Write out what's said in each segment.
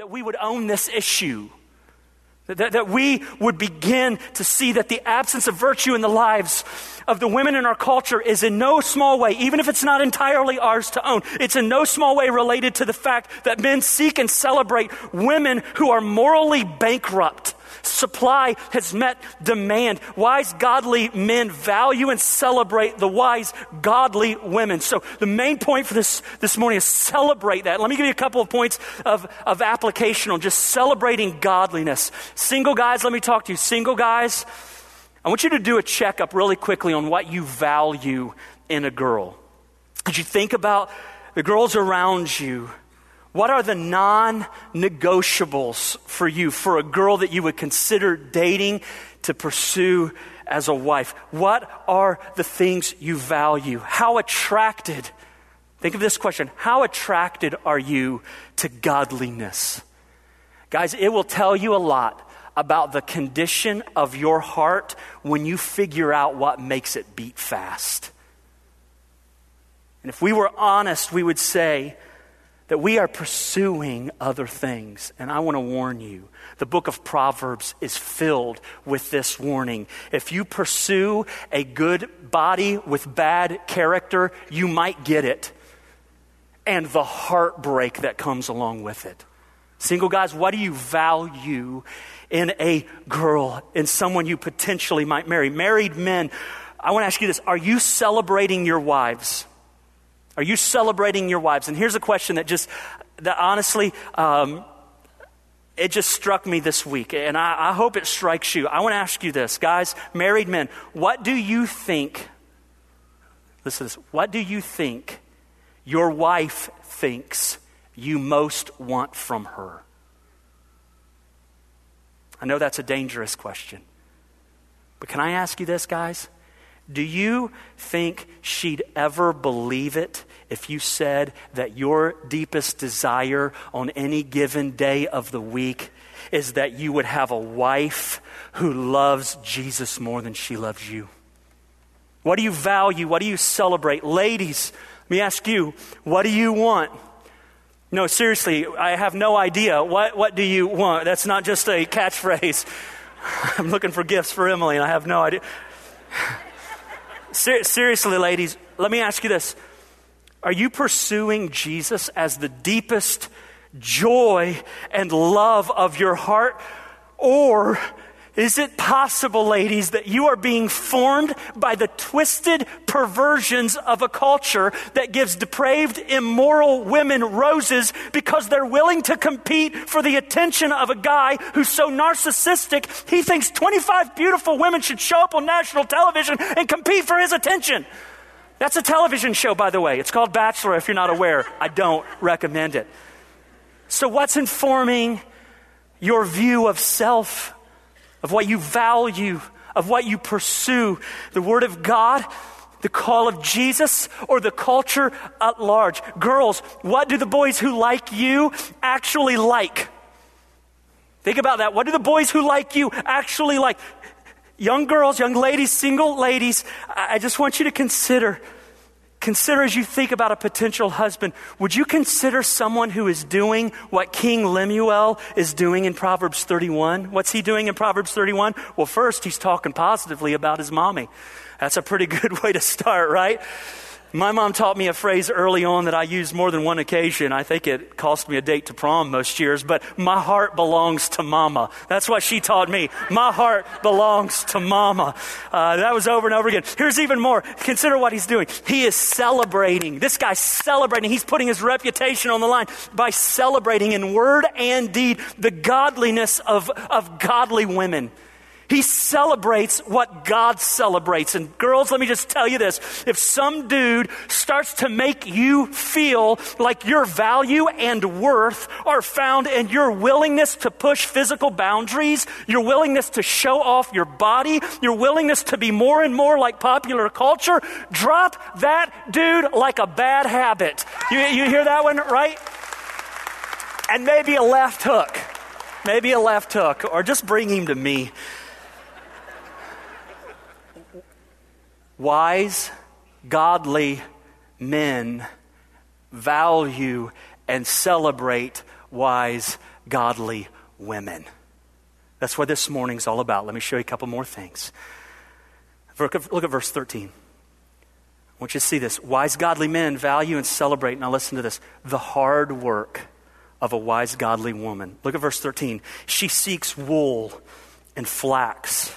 that we would own this issue. That, that we would begin to see that the absence of virtue in the lives of the women in our culture is in no small way, even if it's not entirely ours to own, it's in no small way related to the fact that men seek and celebrate women who are morally bankrupt Supply has met demand. Wise, godly men value and celebrate the wise, godly women. So the main point for this, this morning is celebrate that. Let me give you a couple of points of, of application on just celebrating godliness. Single guys, let me talk to you. Single guys, I want you to do a checkup really quickly on what you value in a girl. As you think about the girls around you, what are the non negotiables for you, for a girl that you would consider dating to pursue as a wife? What are the things you value? How attracted, think of this question, how attracted are you to godliness? Guys, it will tell you a lot about the condition of your heart when you figure out what makes it beat fast. And if we were honest, we would say, that we are pursuing other things. And I want to warn you the book of Proverbs is filled with this warning. If you pursue a good body with bad character, you might get it. And the heartbreak that comes along with it. Single guys, what do you value in a girl, in someone you potentially might marry? Married men, I want to ask you this are you celebrating your wives? Are you celebrating your wives? And here's a question that just, that honestly, um, it just struck me this week, and I, I hope it strikes you. I want to ask you this, guys, married men, what do you think? Listen to this. What do you think your wife thinks you most want from her? I know that's a dangerous question. But can I ask you this, guys? Do you think she'd ever believe it if you said that your deepest desire on any given day of the week is that you would have a wife who loves Jesus more than she loves you? What do you value? What do you celebrate? Ladies, let me ask you, what do you want? No, seriously, I have no idea. What, what do you want? That's not just a catchphrase. I'm looking for gifts for Emily, and I have no idea. Ser- seriously, ladies, let me ask you this. Are you pursuing Jesus as the deepest joy and love of your heart? Or is it possible, ladies, that you are being formed by the twisted perversions of a culture that gives depraved, immoral women roses because they're willing to compete for the attention of a guy who's so narcissistic he thinks 25 beautiful women should show up on national television and compete for his attention? That's a television show, by the way. It's called Bachelor, if you're not aware. I don't recommend it. So, what's informing your view of self? Of what you value, of what you pursue. The Word of God, the call of Jesus, or the culture at large. Girls, what do the boys who like you actually like? Think about that. What do the boys who like you actually like? Young girls, young ladies, single ladies, I just want you to consider Consider as you think about a potential husband, would you consider someone who is doing what King Lemuel is doing in Proverbs 31? What's he doing in Proverbs 31? Well, first, he's talking positively about his mommy. That's a pretty good way to start, right? My mom taught me a phrase early on that I used more than one occasion. I think it cost me a date to prom most years, but my heart belongs to mama. That's what she taught me. My heart belongs to mama. Uh, that was over and over again. Here's even more. Consider what he's doing. He is celebrating. This guy's celebrating. He's putting his reputation on the line by celebrating in word and deed the godliness of, of godly women. He celebrates what God celebrates. And girls, let me just tell you this. If some dude starts to make you feel like your value and worth are found in your willingness to push physical boundaries, your willingness to show off your body, your willingness to be more and more like popular culture, drop that dude like a bad habit. You, you hear that one, right? And maybe a left hook. Maybe a left hook, or just bring him to me. Wise, godly men value and celebrate wise, godly women. That's what this morning's all about. Let me show you a couple more things. Look at, verse 13. I want you to see this. Wise, godly men value and celebrate, now listen to this, the hard work of a wise, godly woman. Look at verse 13. She seeks wool and flax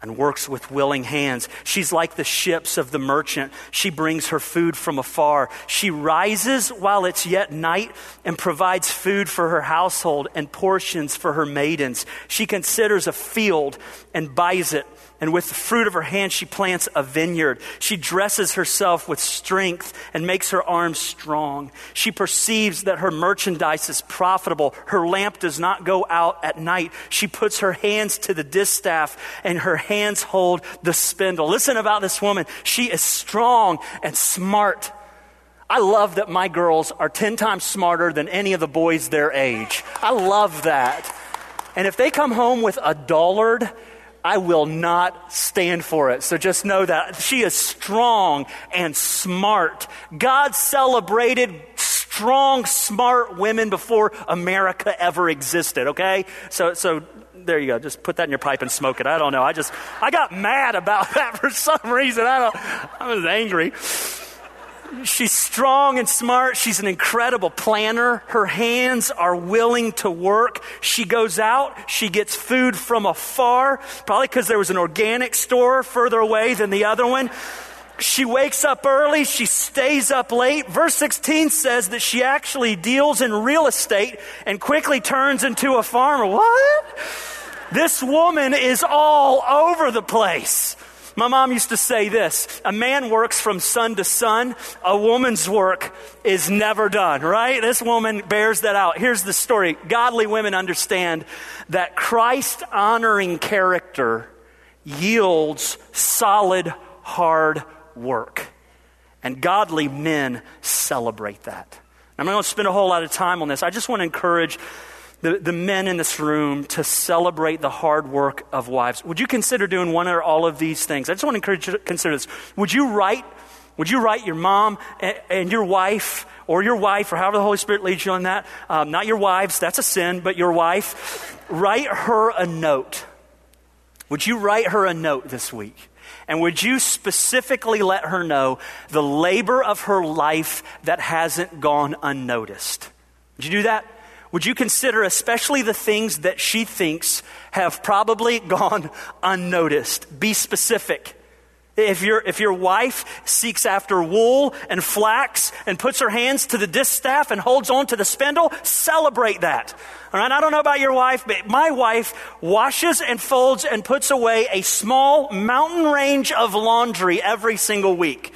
and works with willing hands. She's like the ships of the merchant. She brings her food from afar. She rises while it's yet night and provides food for her household and portions for her maidens. She considers a field and buys it and with the fruit of her hand she plants a vineyard. She dresses herself with strength and makes her arms strong. She perceives that her merchandise is profitable. Her lamp does not go out at night. She puts her hands to the distaff and her hands hold the spindle. Listen about this woman. She is strong and smart. I love that my girls are 10 times smarter than any of the boys their age. I love that. And if they come home with a dullard, I will not stand for it. So just know that she is strong and smart. God celebrated strong, smart women before America ever existed, okay? So, so there you go. Just put that in your pipe and smoke it. I don't know. I just, I got mad about that for some reason. I don't, I was angry. She's strong and smart. She's an incredible planner. Her hands are willing to work. She goes out. She gets food from afar, probably because there was an organic store further away than the other one. She wakes up early. She stays up late. Verse 16 says that she actually deals in real estate and quickly turns into a farmer. What? This woman is all over the place. My mom used to say this a man works from sun to sun, a woman's work is never done, right? This woman bears that out. Here's the story godly women understand that Christ honoring character yields solid, hard work. And godly men celebrate that. I'm not going to spend a whole lot of time on this. I just want to encourage the, the men in this room to celebrate the hard work of wives. Would you consider doing one or all of these things? I just want to encourage you to consider this. Would you write, would you write your mom and, and your wife or your wife, or however the Holy Spirit leads you on that, um, not your wives, that's a sin, but your wife, write her a note. Would you write her a note this week? And would you specifically let her know the labor of her life that hasn't gone unnoticed? Would you do that? Would you consider especially the things that she thinks have probably gone unnoticed? Be specific. If, your if your wife seeks after wool and flax and puts her hands to the distaff and holds on to the spindle, celebrate that. All right, I don't know about your wife, but my wife washes and folds and puts away a small mountain range of laundry every single week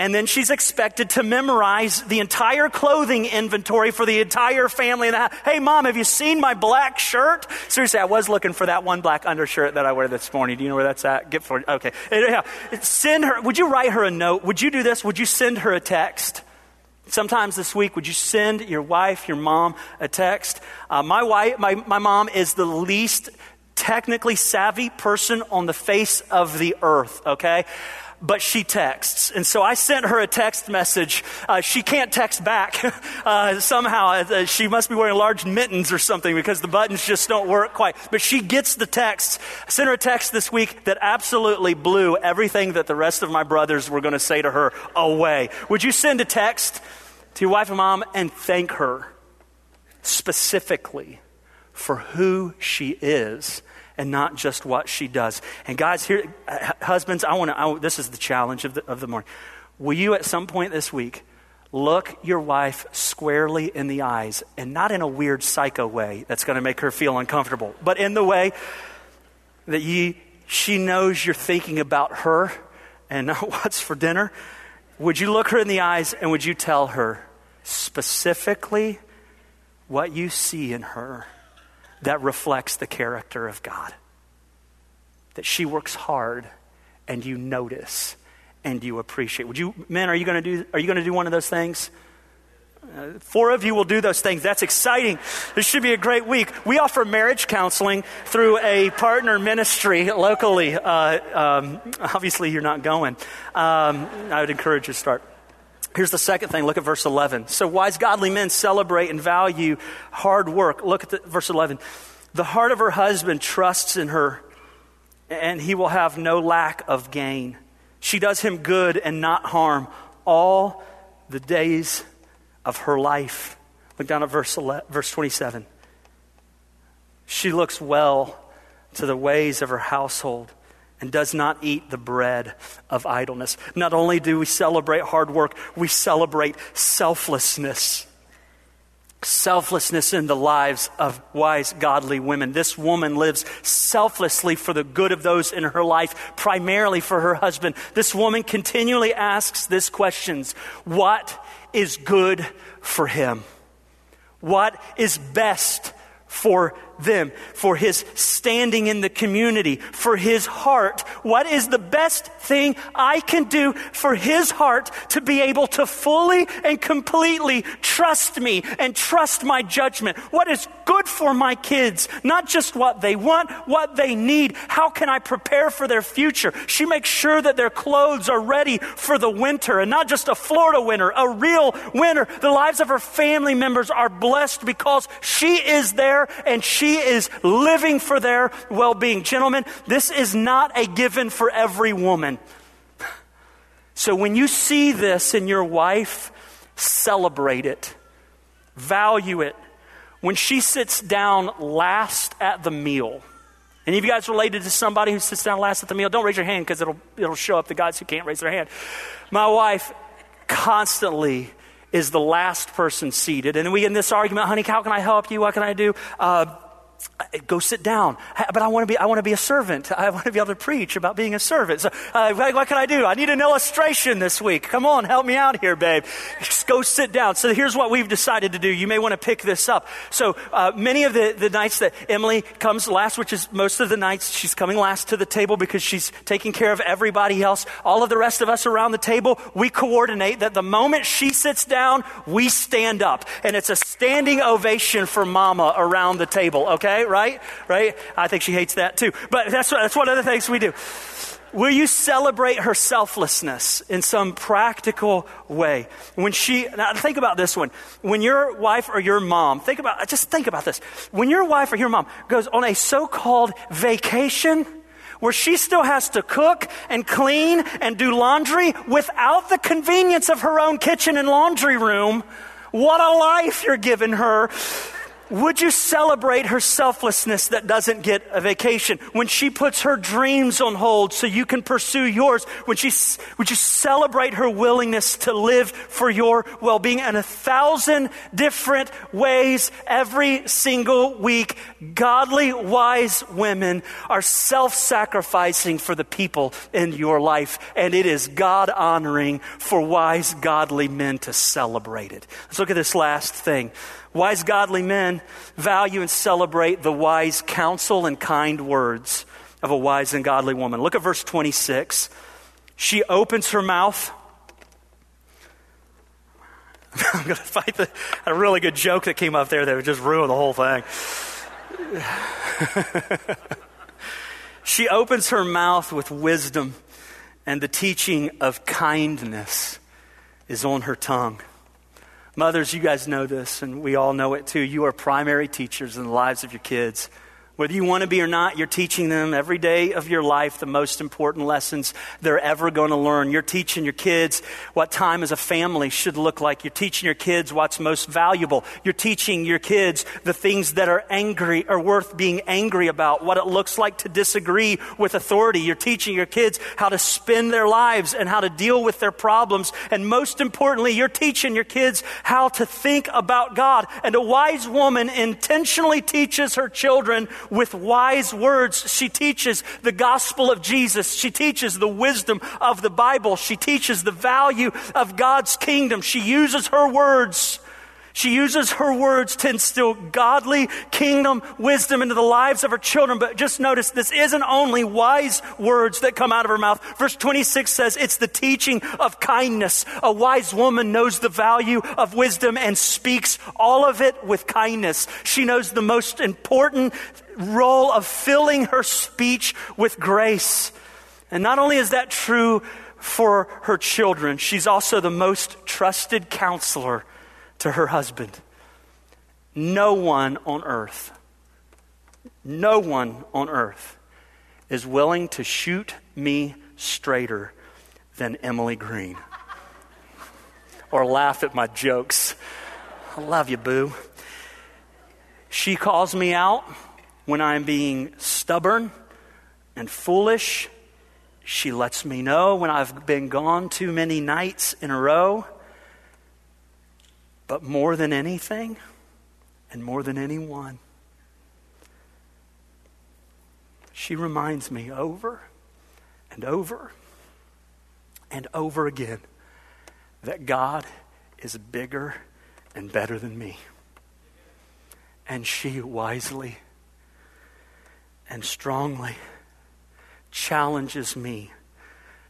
and then she's expected to memorize the entire clothing inventory for the entire family in the. Hey, mom, have you seen my black shirt? Seriously, I was looking for that one black undershirt that I wear this morning. Do you know where that's at? Get for okay. Send her. Would you write her a note? Would you do this? Would you send her a text? Sometimes this week, would you send your wife, your mom, a text? Uh, my wife, my, my mom is the least technically savvy person on the face of the earth, okay? But she texts. And so I sent her a text message. Uh, she can't text back. uh, somehow uh, she must be wearing large mittens or something because the buttons just don't work quite. But she gets the text. I sent her a text this week that absolutely blew everything that the rest of my brothers were going to say to her away. Would you send a text to your wife and mom and thank her specifically for who she is and not just what she does. And guys, here, uh, husbands, I want to, this is the challenge of the, of the morning. Will you at some point this week look your wife squarely in the eyes and not in a weird psycho way that's going to make her feel uncomfortable, but in the way that you, she knows you're thinking about her and not what's for dinner? Would you look her in the eyes and would you tell her specifically what you see in her? That reflects the character of God. That she works hard and you notice and you appreciate. Would you, men, are you going to do, are you going to do one of those things? Uh, four of you will do those things. That's exciting. This should be a great week. We offer marriage counseling through a partner ministry locally. Uh, um, obviously, you're not going. Um, I would encourage you to start. Here's the second thing. Look at verse 11. So, wise, godly men celebrate and value hard work. Look at the, verse 11. The heart of her husband trusts in her, and he will have no lack of gain. She does him good and not harm all the days of her life. Look down at verse, 11, verse 27. She looks well to the ways of her household and does not eat the bread of idleness. Not only do we celebrate hard work, we celebrate selflessness. Selflessness in the lives of wise, godly women. This woman lives selflessly for the good of those in her life, primarily for her husband. This woman continually asks this questions What is good for him? What is best for them, for his standing in the community, for his heart. What is the best thing I can do for his heart to be able to fully and completely trust me and trust my judgment? What is good for my kids? Not just what they want, what they need. How can I prepare for their future? She makes sure that their clothes are ready for the winter and not just a Florida winter, a real winter. The lives of her family members are blessed because she is there and she is living for their well being. Gentlemen, this is not a given for every woman. So when you see this in your wife, celebrate it, value it. When she sits down last at the meal, any of you guys related to somebody who sits down last at the meal? Don't raise your hand because it'll, it'll show up the guys who can't raise their hand. My wife constantly is the last person seated. And we in this argument, honey, how can I help you? What can I do? Uh, go sit down. But I want to be, I want to be a servant. I want to be able to preach about being a servant. So, uh, what can I do? I need an illustration this week. Come on, help me out here, babe. Just go sit down. So here's what we've decided to do. You may want to pick this up. So, uh, many of the, the nights that Emily comes last, which is most of the nights, she's coming last to the table because she's taking care of everybody else. All of the rest of us around the table, we coordinate that the moment she sits down, we stand up. And it's a standing ovation for mama around the table, okay? Okay, right? Right? I think she hates that too. But that's, that's one of the things we do. Will you celebrate her selflessness in some practical way? When she, now think about this one. When your wife or your mom, think about, just think about this. When your wife or your mom goes on a so called vacation, where she still has to cook and clean and do laundry without the convenience of her own kitchen and laundry room, what a life you're giving her would you celebrate her selflessness that doesn't get a vacation? When she puts her dreams on hold so you can pursue yours? When she, would you celebrate her willingness to live for your well being in a thousand different ways every single week? Godly, wise women are self sacrificing for the people in your life, and it is God honoring for wise, godly men to celebrate it. Let's look at this last thing. Wise, godly men value and celebrate the wise counsel and kind words of a wise and godly woman. Look at verse 26. She opens her mouth. I'm going to fight the, a really good joke that came up there that would just ruin the whole thing. she opens her mouth with wisdom, and the teaching of kindness is on her tongue. Mothers, you guys know this, and we all know it too. You are primary teachers in the lives of your kids. Whether you want to be or not, you're teaching them every day of your life the most important lessons they're ever going to learn. You're teaching your kids what time as a family should look like. You're teaching your kids what's most valuable. You're teaching your kids the things that are angry or worth being angry about, what it looks like to disagree with authority. You're teaching your kids how to spend their lives and how to deal with their problems. And most importantly, you're teaching your kids how to think about God. And a wise woman intentionally teaches her children with wise words. She teaches the gospel of Jesus. She teaches the wisdom of the Bible. She teaches the value of God's kingdom. She uses her words. She uses her words to instill godly kingdom wisdom into the lives of her children. But just notice this isn't only wise words that come out of her mouth. Verse 26 says it's the teaching of kindness. A wise woman knows the value of wisdom and speaks all of it with kindness. She knows the most important role of filling her speech with grace. And not only is that true for her children. She's also the most trusted counselor to her husband. No one on earth, no one on earth is willing to shoot me straighter than Emily Green or laugh at my jokes. I love you, boo. She calls me out when I'm being stubborn and foolish. She lets me know when I've been gone too many nights in a row. But more than anything, and more than anyone, she reminds me over and over and over again that God is bigger and better than me. And she wisely and strongly challenges me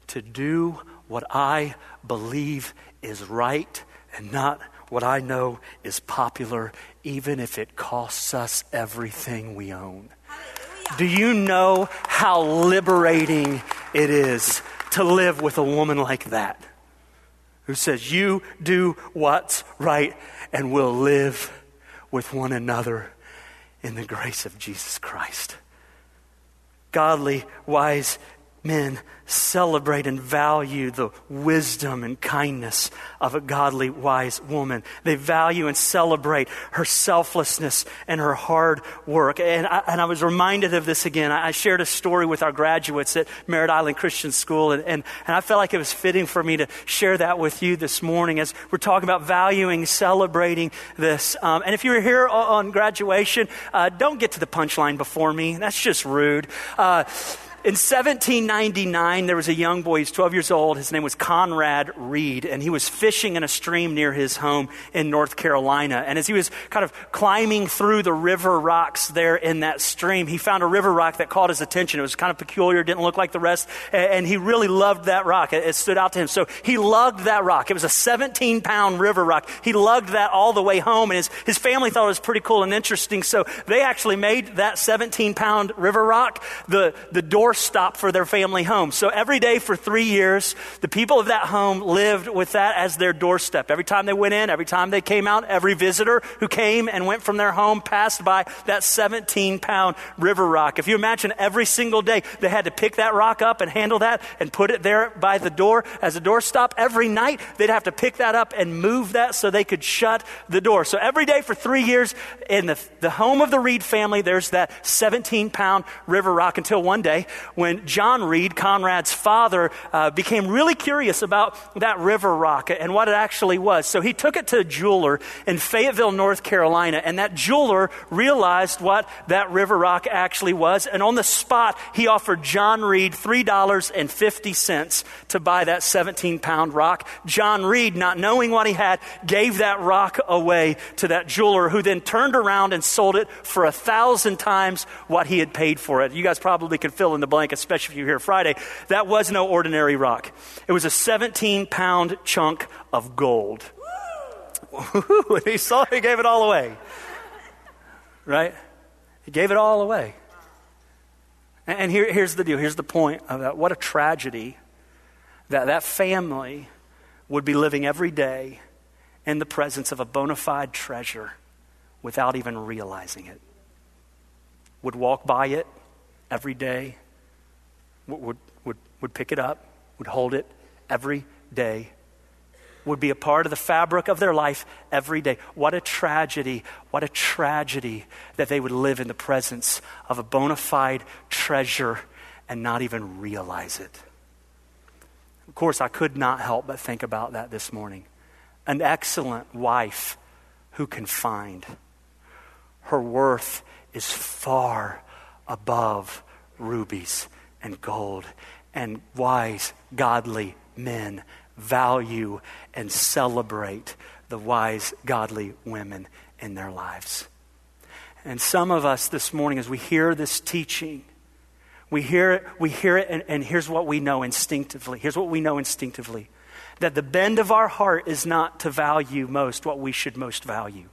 to do what I believe is right and not what I know is popular, even if it costs us everything we own. Hallelujah. Do you know how liberating it is to live with a woman like that? Who says, You do what's right, and we'll live with one another in the grace of Jesus Christ. Godly, wise men celebrate and value the wisdom and kindness of a godly, wise woman. They value and celebrate her selflessness and her hard work. And I, and I was reminded of this again. I, shared a story with our graduates at Merritt Island Christian School, and, and, and I felt like it was fitting for me to share that with you this morning as we're talking about valuing, celebrating this. Um, and if you're here on graduation, uh, don't get to the punchline before me. That's just rude. Uh, in 1799, there was a young boy, he's 12 years old. His name was Conrad Reed, and he was fishing in a stream near his home in North Carolina. And as he was kind of climbing through the river rocks there in that stream, he found a river rock that caught his attention. It was kind of peculiar, didn't look like the rest, and he really loved that rock. It stood out to him. So he lugged that rock. It was a 17 pound river rock. He lugged that all the way home, and his, his family thought it was pretty cool and interesting. So they actually made that 17 pound river rock the, the door doorstop for their family home. So every day for three years, the people of that home lived with that as their doorstep. Every time they went in, every time they came out, every visitor who came and went from their home passed by that 17 pound river rock. If you imagine every single day they had to pick that rock up and handle that and put it there by the door as a doorstop, every night they'd have to pick that up and move that so they could shut the door. So every day for three years in the, the home of the Reed family, there's that 17 pound river rock until one day when John Reed, Conrad's father, uh, became really curious about that river rock and what it actually was. So he took it to a jeweler in Fayetteville, North Carolina, and that jeweler realized what that river rock actually was. And on the spot, he offered John Reed $3.50 to buy that 17 pound rock. John Reed, not knowing what he had, gave that rock away to that jeweler who then turned around and sold it for a thousand times what he had paid for it. You guys probably can fill in the blank, especially if you're here Friday, that was no ordinary rock. It was a 17 pound chunk of gold. and he saw it, he gave it all away. Right? He gave it all away. And here, here's the deal. Here's the point of that. What a tragedy that that family would be living every day in the presence of a bona fide treasure without even realizing it. Would walk by it every day, would, would, would pick it up, would hold it every day, would be a part of the fabric of their life every day. What a tragedy, what a tragedy that they would live in the presence of a bona fide treasure and not even realize it. Of course, I could not help but think about that this morning. An excellent wife who can find. Her worth is far above rubies and gold, and wise, godly men value and celebrate the wise, godly women in their lives. And some of us this morning, as we hear this teaching, we hear it, we hear it, and, and here's what we know instinctively. Here's what we know instinctively that the bend of our heart is not to value most what we should most value.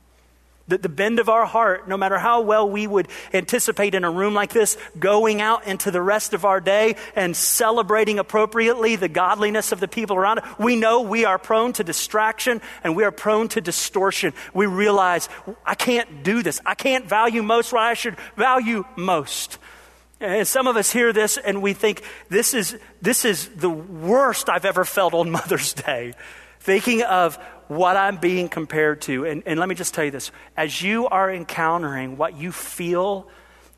The, the bend of our heart, no matter how well we would anticipate in a room like this, going out into the rest of our day and celebrating appropriately the godliness of the people around us, we know we are prone to distraction and we are prone to distortion. We realize, I can't do this. I can't value most what I should value most. And some of us hear this and we think, this is, this is the worst I've ever felt on Mother's Day. Thinking of what I'm being compared to. And, and let me just tell you this as you are encountering what you feel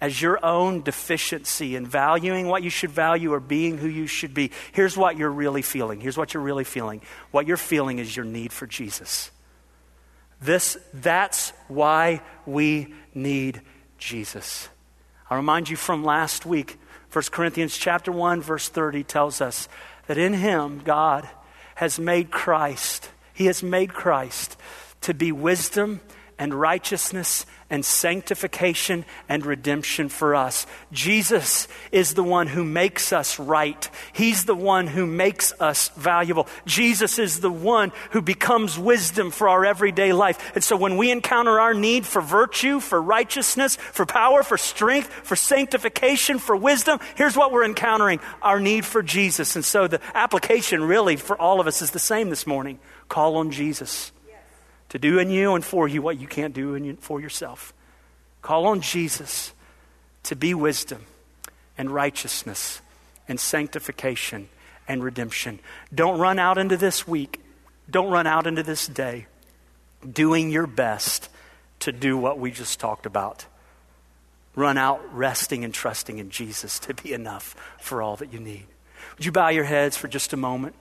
as your own deficiency and valuing what you should value or being who you should be, here's what you're really feeling. Here's what you're really feeling. What you're feeling is your need for Jesus. This, that's why we need Jesus. i remind you from last week, 1 Corinthians chapter 1, verse 30 tells us that in him, God has made Christ he has made Christ to be wisdom and righteousness and sanctification and redemption for us. Jesus is the one who makes us right. He's the one who makes us valuable. Jesus is the one who becomes wisdom for our everyday life. And so when we encounter our need for virtue, for righteousness, for power, for strength, for sanctification, for wisdom, here's what we're encountering our need for Jesus. And so the application really for all of us is the same this morning. Call on Jesus to do in you and for you what you can't do in you, for yourself. Call on Jesus to be wisdom and righteousness and sanctification and redemption. Don't run out into this week. Don't run out into this day doing your best to do what we just talked about. Run out resting and trusting in Jesus to be enough for all that you need. Would you bow your heads for just a moment?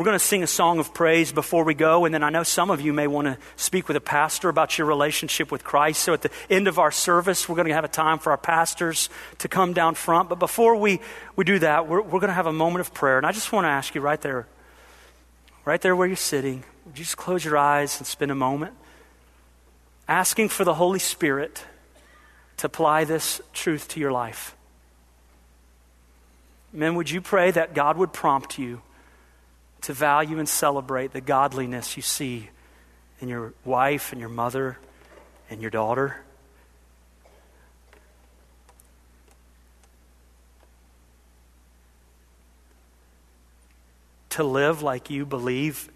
We're going to sing a song of praise before we go, and then I know some of you may want to speak with a pastor about your relationship with Christ. So at the end of our service, we're going to have a time for our pastors to come down front. But before we, we do that, we're, we're going to have a moment of prayer. And I just want to ask you right there, right there where you're sitting, would you just close your eyes and spend a moment asking for the Holy Spirit to apply this truth to your life? Men, would you pray that God would prompt you? To value and celebrate the godliness you see in your wife and your mother and your daughter. To live like you believe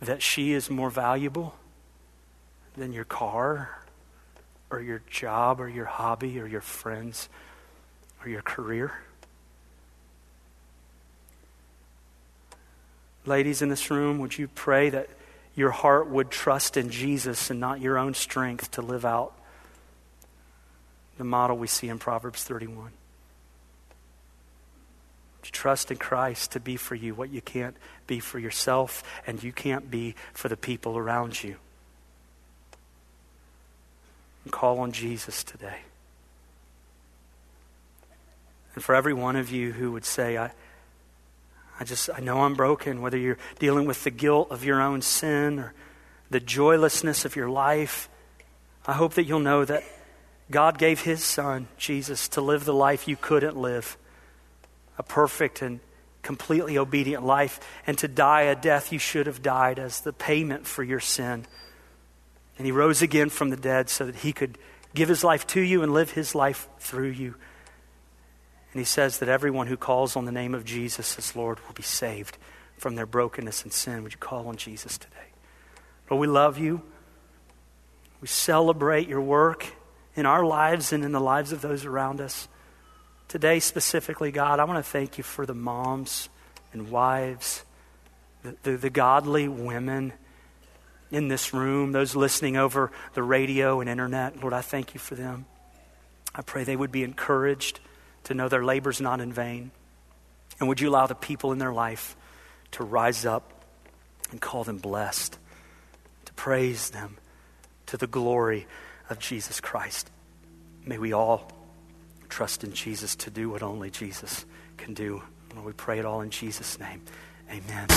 that she is more valuable than your car or your job or your hobby or your friends or your career. Ladies in this room, would you pray that your heart would trust in Jesus and not your own strength to live out the model we see in Proverbs 31? Would you trust in Christ to be for you what you can't be for yourself and you can't be for the people around you? And call on Jesus today. And for every one of you who would say, I, I just, I know I'm broken, whether you're dealing with the guilt of your own sin or the joylessness of your life. I hope that you'll know that God gave His Son, Jesus, to live the life you couldn't live a perfect and completely obedient life, and to die a death you should have died as the payment for your sin. And He rose again from the dead so that He could give His life to you and live His life through you. And he says that everyone who calls on the name of Jesus as Lord will be saved from their brokenness and sin. Would you call on Jesus today? Lord, we love you. We celebrate your work in our lives and in the lives of those around us. Today, specifically, God, I want to thank you for the moms and wives, the, the, the godly women in this room, those listening over the radio and internet. Lord, I thank you for them. I pray they would be encouraged to know their labor's not in vain? And would you allow the people in their life to rise up and call them blessed, to praise them to the glory of Jesus Christ? May we all trust in Jesus to do what only Jesus can do. And we pray it all in Jesus' name. Amen.